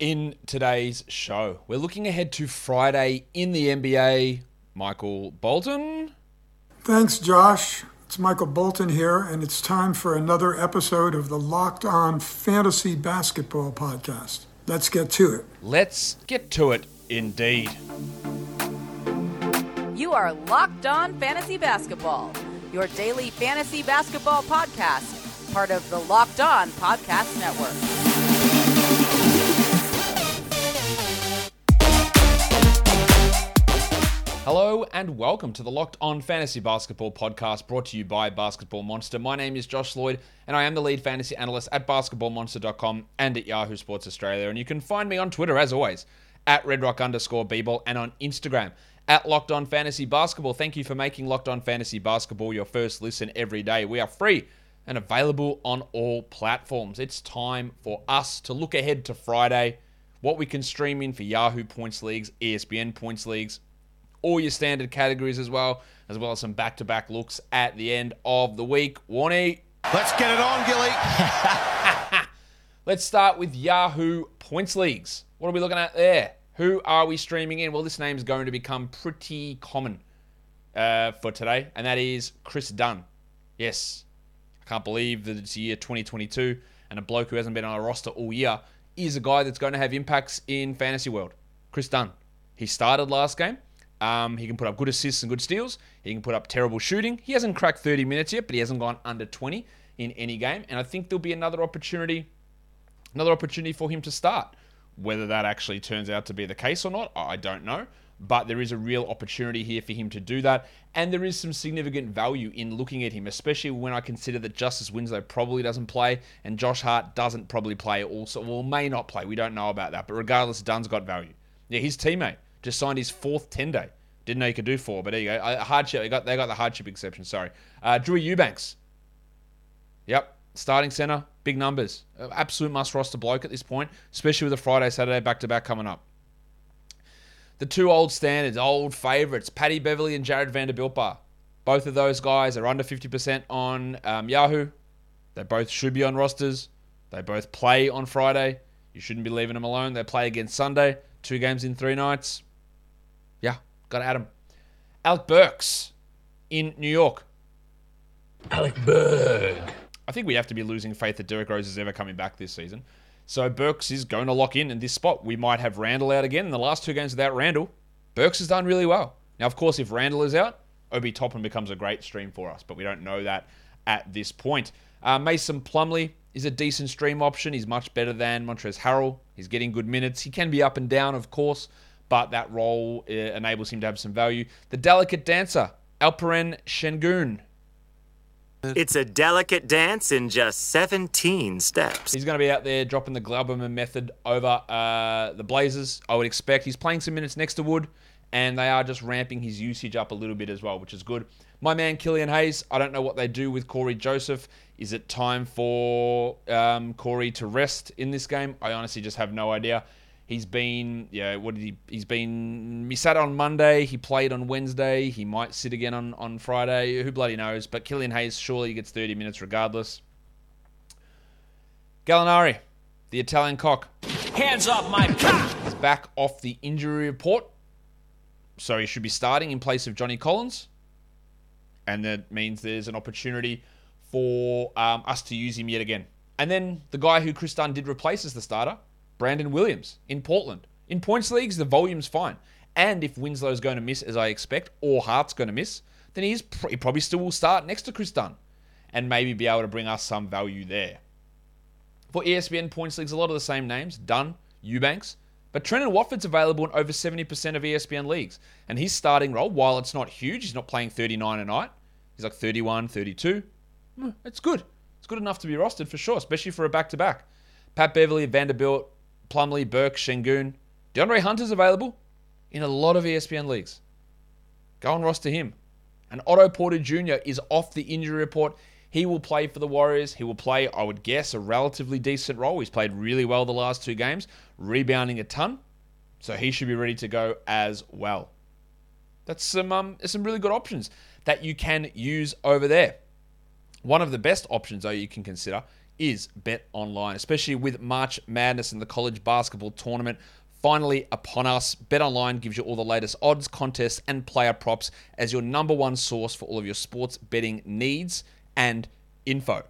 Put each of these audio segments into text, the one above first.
in today's show. We're looking ahead to Friday in the NBA. Michael Bolton. Thanks, Josh. It's Michael Bolton here, and it's time for another episode of the Locked On Fantasy Basketball Podcast. Let's get to it. Let's get to it, indeed. You are Locked On Fantasy Basketball, your daily fantasy basketball podcast, part of the Locked On Podcast Network. Hello and welcome to the Locked On Fantasy Basketball podcast brought to you by Basketball Monster. My name is Josh Lloyd and I am the lead fantasy analyst at basketballmonster.com and at Yahoo Sports Australia. And you can find me on Twitter as always at redrock underscore and on Instagram at Locked On Fantasy Basketball. Thank you for making Locked On Fantasy Basketball your first listen every day. We are free and available on all platforms. It's time for us to look ahead to Friday, what we can stream in for Yahoo Points Leagues, ESPN Points Leagues, all your standard categories as well, as well as some back to back looks at the end of the week. Warnie. Let's get it on, Gilly. Let's start with Yahoo Points Leagues. What are we looking at there? Who are we streaming in? Well, this name is going to become pretty common uh, for today, and that is Chris Dunn. Yes, I can't believe that it's year 2022 and a bloke who hasn't been on a roster all year is a guy that's going to have impacts in fantasy world. Chris Dunn. He started last game. Um, he can put up good assists and good steals. He can put up terrible shooting. He hasn't cracked 30 minutes yet, but he hasn't gone under 20 in any game. And I think there'll be another opportunity, another opportunity for him to start. Whether that actually turns out to be the case or not, I don't know. But there is a real opportunity here for him to do that. And there is some significant value in looking at him, especially when I consider that Justice Winslow probably doesn't play and Josh Hart doesn't probably play also, well, may not play. We don't know about that. But regardless, Dunn's got value. Yeah, his teammate just signed his fourth 10 day. Didn't know you could do four, but there you go. A hardship. They got they got the hardship exception. Sorry. Uh, Drew Eubanks. Yep, starting center, big numbers. Absolute must roster bloke at this point, especially with a Friday Saturday back to back coming up. The two old standards, old favourites, Paddy Beverley and Jarred Vanderbilt Bar. Both of those guys are under 50% on um, Yahoo. They both should be on rosters. They both play on Friday. You shouldn't be leaving them alone. They play against Sunday. Two games in three nights. Got to add him. Alec Burks in New York. Alec Berg. I think we have to be losing faith that Derrick Rose is ever coming back this season. So Burks is going to lock in in this spot. We might have Randle out again in the last two games without Randle. Burks has done really well. Now, of course, if Randle is out, Obi Toppin becomes a great stream for us, but we don't know that at this point. Uh, Mason Plumlee is a decent stream option. He's much better than Montrezl Harrell. He's getting good minutes. He can be up and down, of course, but that role uh, enables him to have some value. The delicate dancer, Alperen Sengun. It's a delicate dance in just 17 steps. He's going to be out there dropping the Glauberman method over uh, the Blazers. I would expect he's playing some minutes next to Wood, and they are just ramping his usage up a little bit as well, which is good. My man Killian Hayes, I don't know what they do with Cory Joseph. Is it time for um, Corey to rest in this game? I honestly just have no idea. He's been, yeah, what did he? He's been. He sat on Monday. He played on Wednesday. He might sit again on on Friday. Who bloody knows? But Killian Hayes surely gets 30 minutes regardless. Gallinari, the Italian cock, Hands off my cock! is back off the injury report, so he should be starting in place of Johnny Collins, and that means there's an opportunity for um, us to use him yet again. And then the guy who Chris Dunn did replace as the starter, Brandon Williams in Portland. In points leagues, the volume's fine. And if Winslow's going to miss, as I expect, or Hart's going to miss, then he's pr- he probably still will start next to Chris Dunn and maybe be able to bring us some value there. For ESPN points leagues, a lot of the same names Dunn, Eubanks, but Trendon Watford's available in over 70% of ESPN leagues. And his starting role, while it's not huge, he's not playing 39 a night, he's like 31, 32. Hmm, It's good. It's good enough to be rostered for sure, especially for a back to back. Pat Beverley, Vanderbilt, Plumlee, Burke, Sengun. DeAndre Hunter's available in a lot of ESPN leagues. Go and roster him. And Otto Porter Jr. is off the injury report. He will play for the Warriors. He will play, I would guess, a relatively decent role. He's played really well the last two games, rebounding a ton. So he should be ready to go as well. That's some um, some really good options that you can use over there. One of the best options, though, you can consider is Bet Online, especially with March Madness and the college basketball tournament finally upon us. Bet Online gives you all the latest odds, contests, and player props as your number one source for all of your sports betting needs and info.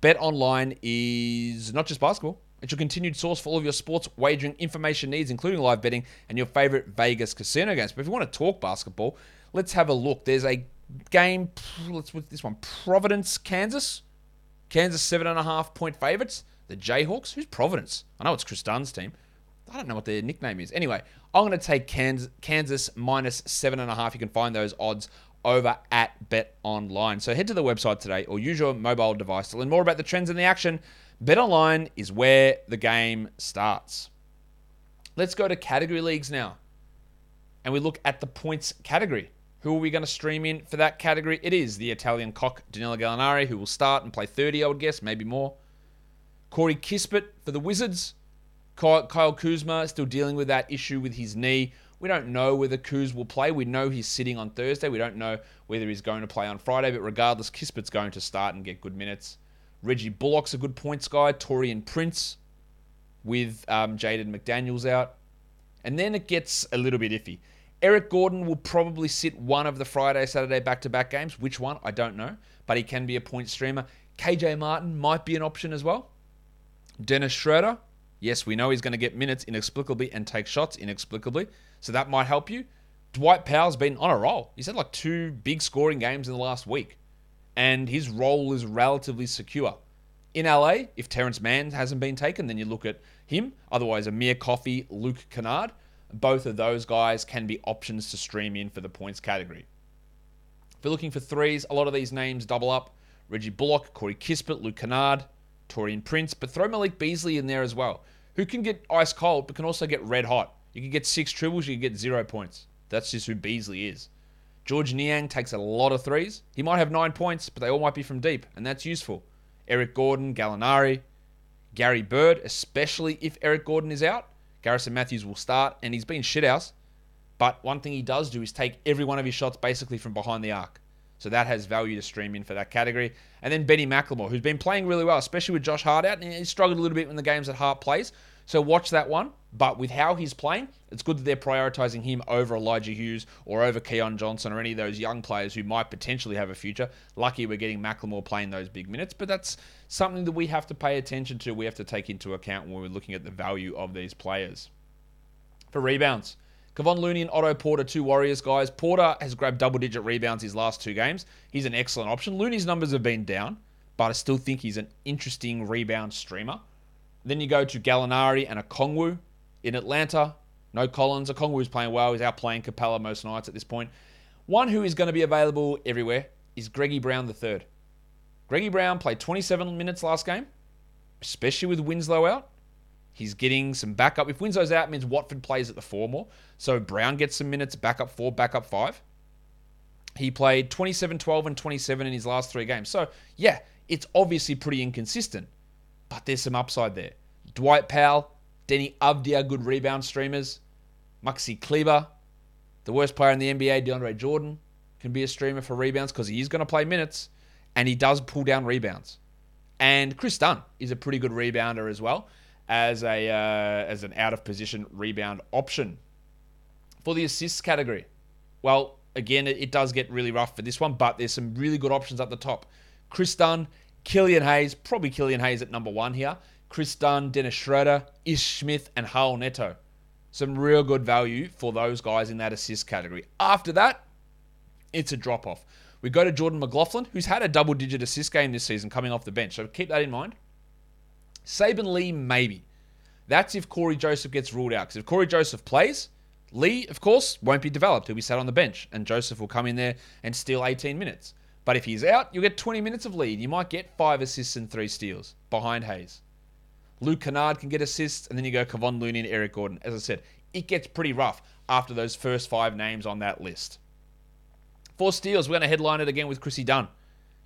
Bet Online is not just basketball. It's your continued source for all of your sports wagering information needs, including live betting and your favorite Vegas casino games. But if you want to talk basketball, let's have a look. There's a game. Let's with this one. Providence, Kansas. Kansas seven and a half point favorites. The Jayhawks. Who's Providence? I know it's Chris Dunn's team. I don't know what their nickname is. Anyway, I'm going to take Kansas, Kansas minus seven and a half. You can find those odds over at Bet Online. So head to the website today or use your mobile device to learn more about the trends in the action. Bet Online is where the game starts. Let's go to category leagues now. And we look at the points category. Who are we going to stream in for that category? It is the Italian cock Danilo Gallinari, who will start and play 30, I would guess, maybe more. Corey Kispert for the Wizards. Kyle Kuzma still dealing with that issue with his knee. We don't know whether Kuz will play. We know he's sitting on Thursday. We don't know whether he's going to play on Friday, but regardless, Kispert's going to start and get good minutes. Reggie Bullock's a good points guy. Taurean Prince with um, Jaden McDaniels out. And then it gets a little bit iffy. Eric Gordon will probably sit one of the Friday, Saturday back to back games. Which one? I don't know. But he can be a point streamer. KJ Martin might be an option as well. Dennis Schroeder, Yes, we know he's going to get minutes inexplicably and take shots inexplicably, so that might help you. Dwight Powell's been on a roll. He's had like two big scoring games in the last week, and his role is relatively secure. In LA, if Terance Mann hasn't been taken, then you look at him. Otherwise, Amir Coffey, Luke Kennard, both of those guys can be options to stream in for the points category. If you're looking for threes, a lot of these names double up. Reggie Bullock, Corey Kispert, Luke Kennard, Taurean Prince, but throw Malik Beasley in there as well, who can get ice cold but can also get red hot. You can get six triples, you can get zero points. That's just who Beasley is. George Niang takes a lot of threes. He might have nine points, but they all might be from deep, and that's useful. Eric Gordon, Gallinari, Gary Bird, especially if Eric Gordon is out. Garrison Matthews will start, and he's been shithouse. But one thing he does do is take every one of his shots basically from behind the arc. So that has value to stream in for that category. And then Benny McLemore, who's been playing really well, especially with Josh Hart out. And he struggled a little bit in the games that Hart plays. So watch that one. But with how he's playing, it's good that they're prioritizing him over Elijah Hughes or over Keon Johnson or any of those young players who might potentially have a future. Lucky we're getting McLemore playing those big minutes, but that's something that we have to pay attention to. We have to take into account when we're looking at the value of these players. For rebounds, Kevon Looney and Otto Porter, two Warriors guys. Porter has grabbed double digit rebounds his last two games. He's an excellent option. Looney's numbers have been down, but I still think he's an interesting rebound streamer. Then you go to Gallinari and Okongwu in Atlanta. No Collins. A Okongwu's playing well. He's outplaying Capela most nights at this point. One who is going to be available everywhere is Greggy Brown III. Greggy Brown played 27 minutes last game, especially with Winslow out. He's getting some backup. If Winslow's out, means Watford plays at the four more. So Brown gets some minutes, backup four, backup five. He played 27, 12, and 27 in his last three games. So, yeah, it's obviously pretty inconsistent, but there's some upside there. Dwight Powell, Denny Deni Avdija, good rebound streamers. Maxi Kleber, the worst player in the NBA, DeAndre Jordan, can be a streamer for rebounds because he is going to play minutes and he does pull down rebounds. And Chris Dunn is a pretty good rebounder as well as a uh, as an out of position rebound option. For the assists category, well, again, it, it, does get really rough for this one, but there's some really good options at the top. Chris Dunn, Killian Hayes, probably Killian Hayes at number one here. Chris Dunn, Dennis Schroeder, Ish Smith, and Raul Neto. Some real good value for those guys in that assist category. After that, it's a drop off. We go to Jordan McLaughlin, who's had a double digit assist game this season coming off the bench. So keep that in mind. Saben Lee, maybe. That's if Cory Joseph gets ruled out. Because if Cory Joseph plays, Lee, of course, won't be developed. He'll be sat on the bench, and Joseph will come in there and steal 18 minutes. But if he's out, you'll get 20 minutes of lead. You might get five assists and three steals behind Hayes. Luke Kennard can get assists, and then you go Kevon Looney and Eric Gordon. As I said, it gets pretty rough after those first five names on that list. For steals, we're going to headline it again with Chrissy Dunn.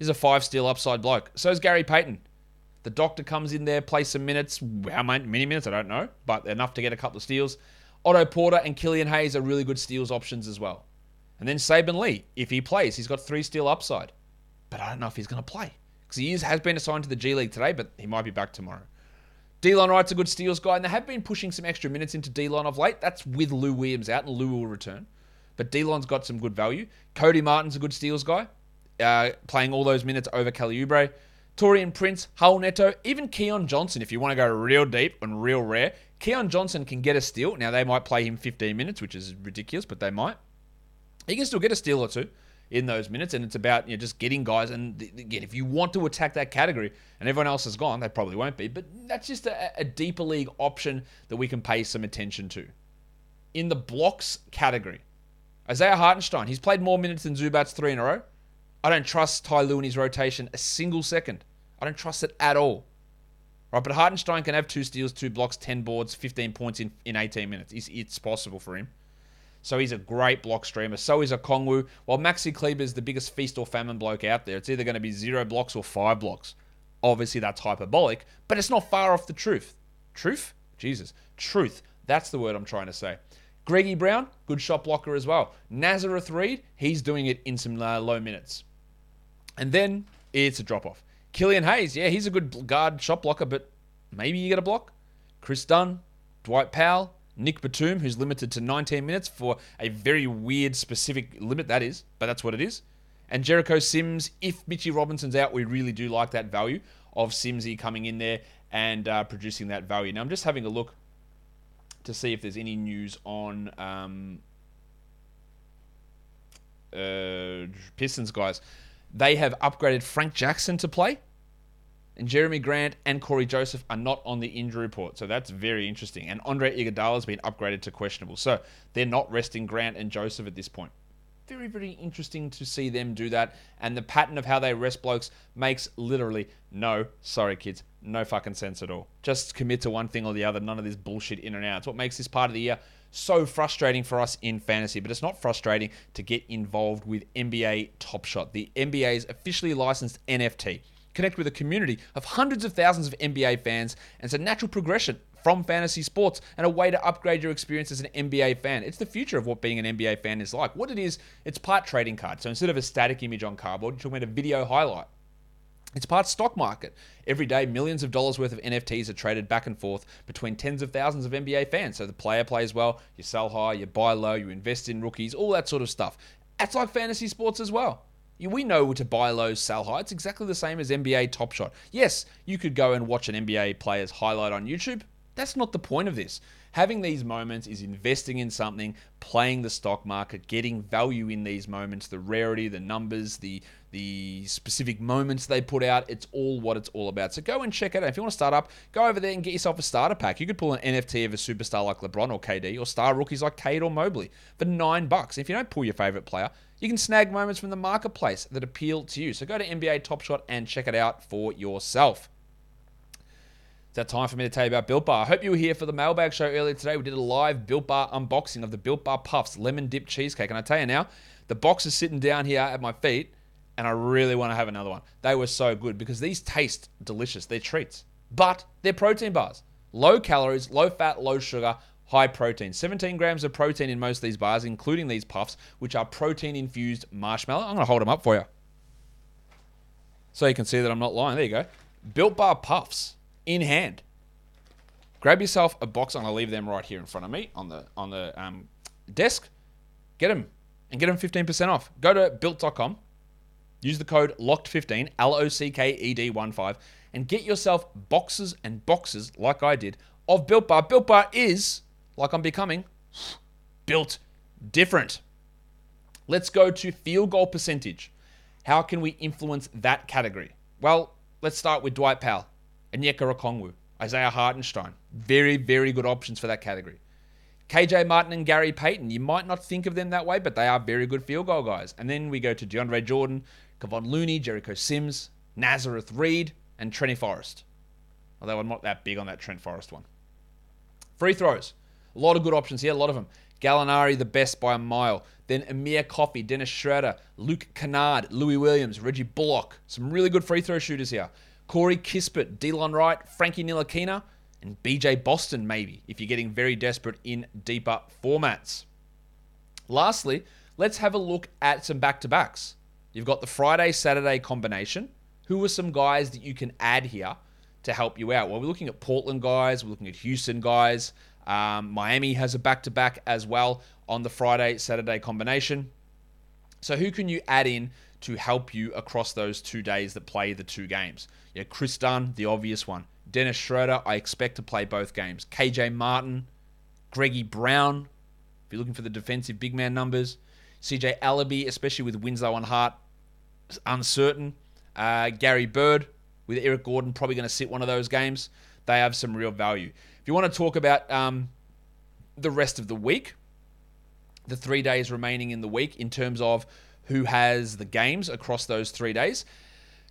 He's a five steal upside bloke. So is Gary Payton. The doctor comes in there, plays some minutes. How many minutes? I don't know, but enough to get a couple of steals. Otto Porter and Killian Hayes are really good steals options as well. And then Saben Lee, if he plays, he's got three steal upside. But I don't know if he's going to play. because he is, has been assigned to the G League today, but he might be back tomorrow. Delon Wright's a good steals guy, and they have been pushing some extra minutes into Delon of late. That's with Lou Williams out, and Lou will return. But Delon's got some good value. Cody Martin's a good steals guy, uh, playing all those minutes over Kelly Oubre. Taurean Prince, Raul Neto, even Keon Johnson, if you want to go real deep and real rare. Keon Johnson can get a steal. Now, they might play him 15 minutes, which is ridiculous, but they might. He can still get a steal or two in those minutes, and it's about you know, just getting guys. And again, if you want to attack that category, and everyone else has gone, they probably won't be. But that's just a, a deeper league option that we can pay some attention to. In the blocks category, Isaiah Hartenstein, he's played more minutes than Zubac three in a row. I don't trust Ty Lue in his rotation a single second. I don't trust it at all. Right, but Hartenstein can have two steals, two blocks, 10 boards, 15 points in, in 18 minutes. It's, it's possible for him. So he's a great block streamer. So is Okongwu. While Maxi Kleber is the biggest feast or famine bloke out there, it's either going to be zero blocks or five blocks. Obviously, that's hyperbolic, but it's not far off the truth. Truth? Jesus. Truth. That's the word I'm trying to say. Greggy Brown, good shot blocker as well. Nazareth Reed, he's doing it in some uh, low minutes. And then it's a drop off. Killian Hayes, yeah, he's a good guard shot blocker, but maybe you get a block. Chris Dunn, Dwight Powell, Nic Batum, who's limited to 19 minutes for a very weird, specific limit, that is, but that's what it is. And Jericho Sims, if Mitchie Robinson's out, we really do like that value of Simsy coming in there and uh, producing that value. Now, I'm just having a look to see if there's any news on um, uh, Pistons guys. They have upgraded Frank Jackson to play, and Jerami Grant and Cory Joseph are not on the injury report. So that's very interesting. And Andre Iguodala has been upgraded to questionable. So they're not resting Grant and Joseph at this point. Very, very interesting to see them do that. And the pattern of how they rest blokes makes literally no, sorry kids, no fucking sense at all. Just commit to one thing or the other. None of this bullshit in and out. It's what makes this part of the year so frustrating for us in fantasy, but it's not frustrating to get involved with NBA Top Shot, the NBA's officially licensed NFT. Connect with a community of hundreds of thousands of NBA fans, and it's a natural progression from fantasy sports and a way to upgrade your experience as an NBA fan. It's the future of what being an NBA fan is like. What it is, it's part trading card. So instead of a static image on cardboard, you're talking about a video highlight. It's part stock market. Every day, millions of dollars worth of NFTs are traded back and forth between tens of thousands of NBA fans. So the player plays well, you sell high, you buy low, you invest in rookies, all that sort of stuff. That's like fantasy sports as well. We know to buy low, sell high. It's exactly the same as NBA Top Shot. Yes, you could go and watch an NBA player's highlight on YouTube. That's not the point of this. Having these moments is investing in something, playing the stock market, getting value in these moments, the rarity, the numbers, the the specific moments they put out. It's all what it's all about. So go and check it out. If you want to start up, go over there and get yourself a starter pack. You could pull an NFT of a superstar like LeBron or KD, or star rookies like Cade or Mobley for nine bucks. If you don't pull your favorite player, you can snag moments from the marketplace that appeal to you. So go to NBA Top Shot and check it out for yourself. It's that time for me to tell you about Built Bar. I hope you were here for the mailbag show earlier today. We did a live Built Bar unboxing of the Built Bar Puffs lemon dip cheesecake. And I tell you now, the box is sitting down here at my feet, and I really want to have another one. They were so good because these taste delicious. They're treats, but they're protein bars. Low calories, low fat, low sugar, high protein. 17 grams of protein in most of these bars, including these puffs, which are protein infused marshmallow. I'm going to hold them up for you so you can see that I'm not lying. There you go. Built Bar Puffs in hand. Grab yourself a box. I'm gonna leave them right here in front of me on the on the um, desk. Get them and get them 15% off. Go to built.com. Use the code locked15 L O C K E D 1 5 and get yourself boxes and boxes like I did of Built Bar. Built Bar is like I'm becoming built different. Let's go to field goal percentage. How can we influence that category? Well, let's start with Dwight Powell. Onyeka Okongwu, Isaiah Hartenstein. Very, very good options for that category. KJ Martin and Gary Payton. You might not think of them that way, but they are very good field goal guys. And then we go to DeAndre Jordan, Kevon Looney, Jericho Sims, Nazareth Reed, and Trenny Forrest. Although I'm not that big on that Trent Forrest one. Free throws. A lot of good options here, a lot of them. Gallinari, the best by a mile. Then Amir Coffey, Dennis Schroeder, Luke Kennard, Louis Williams, Reggie Bullock. Some really good free throw shooters here. Corey Kispert, Delon Wright, Frankie Ntilikina, and BJ Boston, maybe, if you're getting very desperate in deeper formats. Lastly, let's have a look at some back to backs. You've got the Friday Saturday combination Who are some guys that you can add here to help you out? Well, we're looking at Portland guys, we're looking at Houston guys. Um, Miami has a back to back as well on the Friday Saturday combination. So, who can you add in to help you across those two days that play the two games? Yeah, Chris Dunn, the obvious one. Dennis Schroeder, I expect to play both games. KJ Martin, Greggy Brown, if you're looking for the defensive big man numbers. CJ Elleby, especially with Winslow on Hart, uncertain. Uh, Gary Bird with Eric Gordon probably going to sit one of those games. They have some real value. If you want to talk about um, the rest of the week, the three days remaining in the week in terms of who has the games across those three days.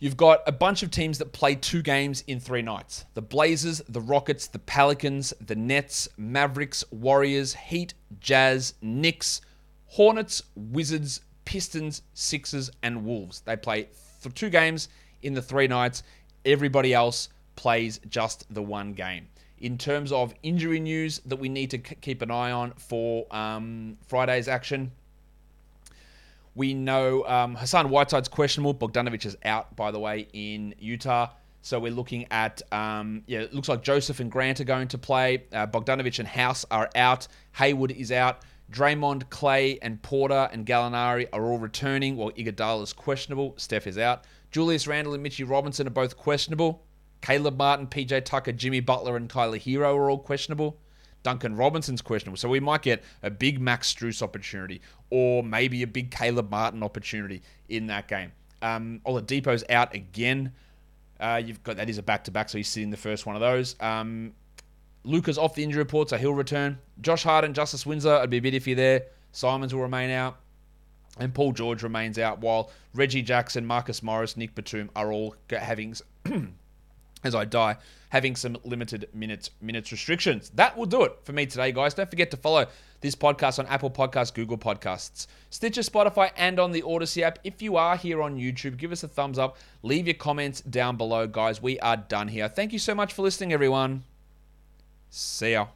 You've got a bunch of teams that play two games in three nights the Blazers, the Rockets, the Pelicans, the Nets, Mavericks, Warriors, Heat, Jazz, Knicks, Hornets, Wizards, Pistons, Sixers, and Wolves. They play th- two games in the three nights. Everybody else plays just the one game. In terms of injury news that we need to keep an eye on for um, Friday's action, we know um, Hassan Whiteside's questionable. Bogdanovic is out, by the way, in Utah. So we're looking at, um, yeah, it looks like Joseph and Grant are going to play. Uh, Bogdanovic and House are out. Hayward is out. Draymond, Clay, and Porter and Gallinari are all returning, while Iguodala is questionable. Steph is out. Julius Randle and Mitchie Robinson are both questionable. Caleb Martin, PJ Tucker, Jimmy Butler, and Tyler Herro are all questionable. Duncan Robinson's questionable. So we might get a big Max Strus opportunity or maybe a big Caleb Martin opportunity in that game. Um, Oladipo's out again. Uh, you've got that is a back to back, so he's sitting the first one of those. Um, Luka's off the injury report, so he'll return. Josh Harden, Justice Winslow, I'd be a bit iffy there. Simons will remain out. And Paul George remains out, while Reggie Jackson, Marcus Morris, Nic Batum are all having as I die, having some limited minutes minutes restrictions. That will do it for me today, guys. Don't forget to follow this podcast on Apple Podcasts, Google Podcasts, Stitcher, Spotify, and on the Odyssey app. If you are here on YouTube, give us a thumbs up. Leave your comments down below, guys. We are done here. Thank you so much for listening, everyone. See ya.